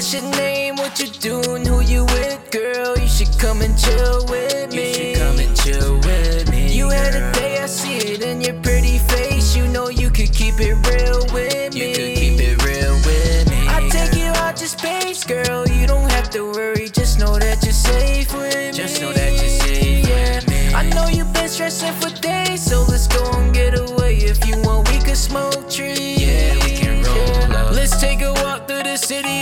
What's your name? What you doing? Who you with, girl? You should come and chill with me. You should come and chill with me. You had a day, I see it in your pretty face. You know you could keep it real with me. You could keep it real with me. I take you out to space, girl. You don't have to worry. Just know that you're safe with Just me. Just know that you're safe yeah. with me. I know you've been stressing for days, so let's go and get away. If you want, we could smoke trees. Yeah, we can roll up. Let's take a walk through the city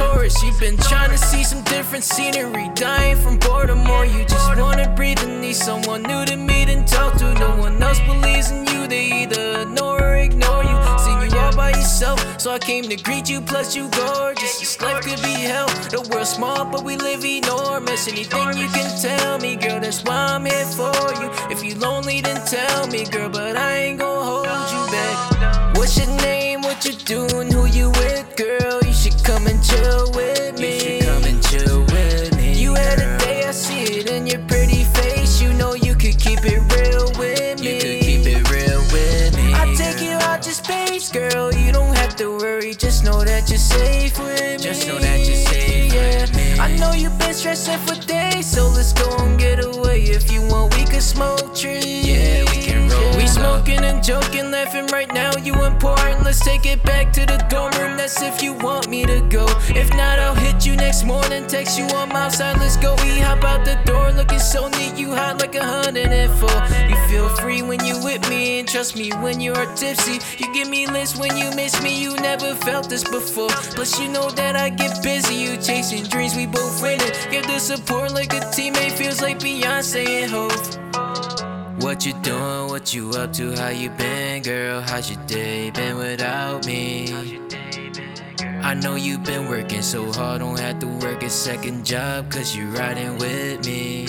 tourists. You've been trying to see some different scenery, dying from boredom, or you just wanna breathe and need someone new to meet and talk to. No one else believes in you, they either ignore or ignore you. Seen you all by yourself, so I came to greet you. Plus, you gorgeous. This life could be hell. The world's small, but we live enormous. Anything you can tell me, girl, that's why I'm here for you. If you're lonely, then tell me, girl, but I ain't gonna hold you back. Space, girl. You don't have to worry. Just know that you're safe with me. Just know that you're safe yeah. with me. I know you've been stressing for days, so let's go and get away. If you want, we can smoke trees. Yeah, we can roll We smoking and joking, laughing right now. You important. Let's take it back to the dorm room. That's if you want me to go. If not, I'll hit you next morning. Text you on my outside. Let's go. We hop out the door, looking so neat. You hot like a hundred and four. You feel free when you with me, and trust me when you're tipsy. You give me lists when you miss me. You never felt this before. Plus, you know that I get busy. You chasing dreams, we both winning. Give the support like a teammate. Feels like Beyonce and Hov. What you doing? What you up to? How you been, girl? How's your day been without me? I know you've been working so hard, don't have to work a second job, cause you're riding with me.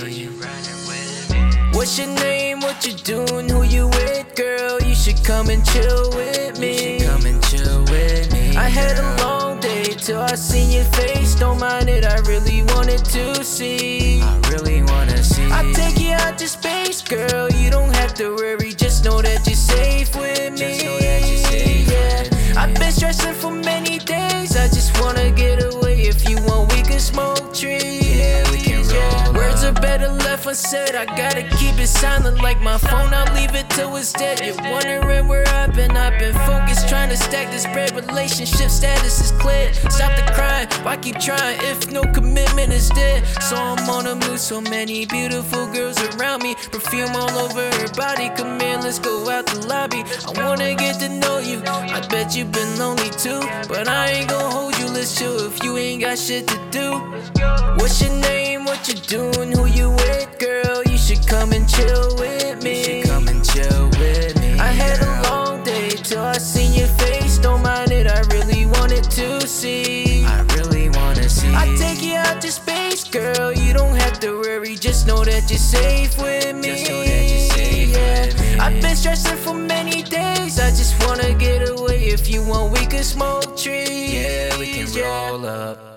What's your name? What you doing? Who you with, girl? You should come and chill with You me. should come and chill with me. I had a long day till I seen your face. Don't mind it, I really wanted to see. I really wanna see. I take unsaid. I gotta keep it silent like my phone. I'll leave it till it's dead. You're wondering where I've been. I've been focused trying to stack this bread. Relationship status is clear. Stop the crying. Why keep trying if no commitment is there? So I'm on a move. So many beautiful girls around me. Perfume all over her body. Come here, let's go out the lobby. I wanna get to know you. I bet you've been lonely too. But I ain't gonna hold you. Let's chill if you ain't got shit to do. What's your name? What you doing? Who you chill with You should come and chill with me. I had a long day till I seen your face. Don't mind it, I really wanted to see. I really wanna see. I take you out to space, girl. You don't have to worry, just know that you're safe with me. Just know that you're safe yeah. with me. I've been stressing for many days. I just wanna get away. If you want, we can smoke trees. Yeah, we can Yeah. roll up.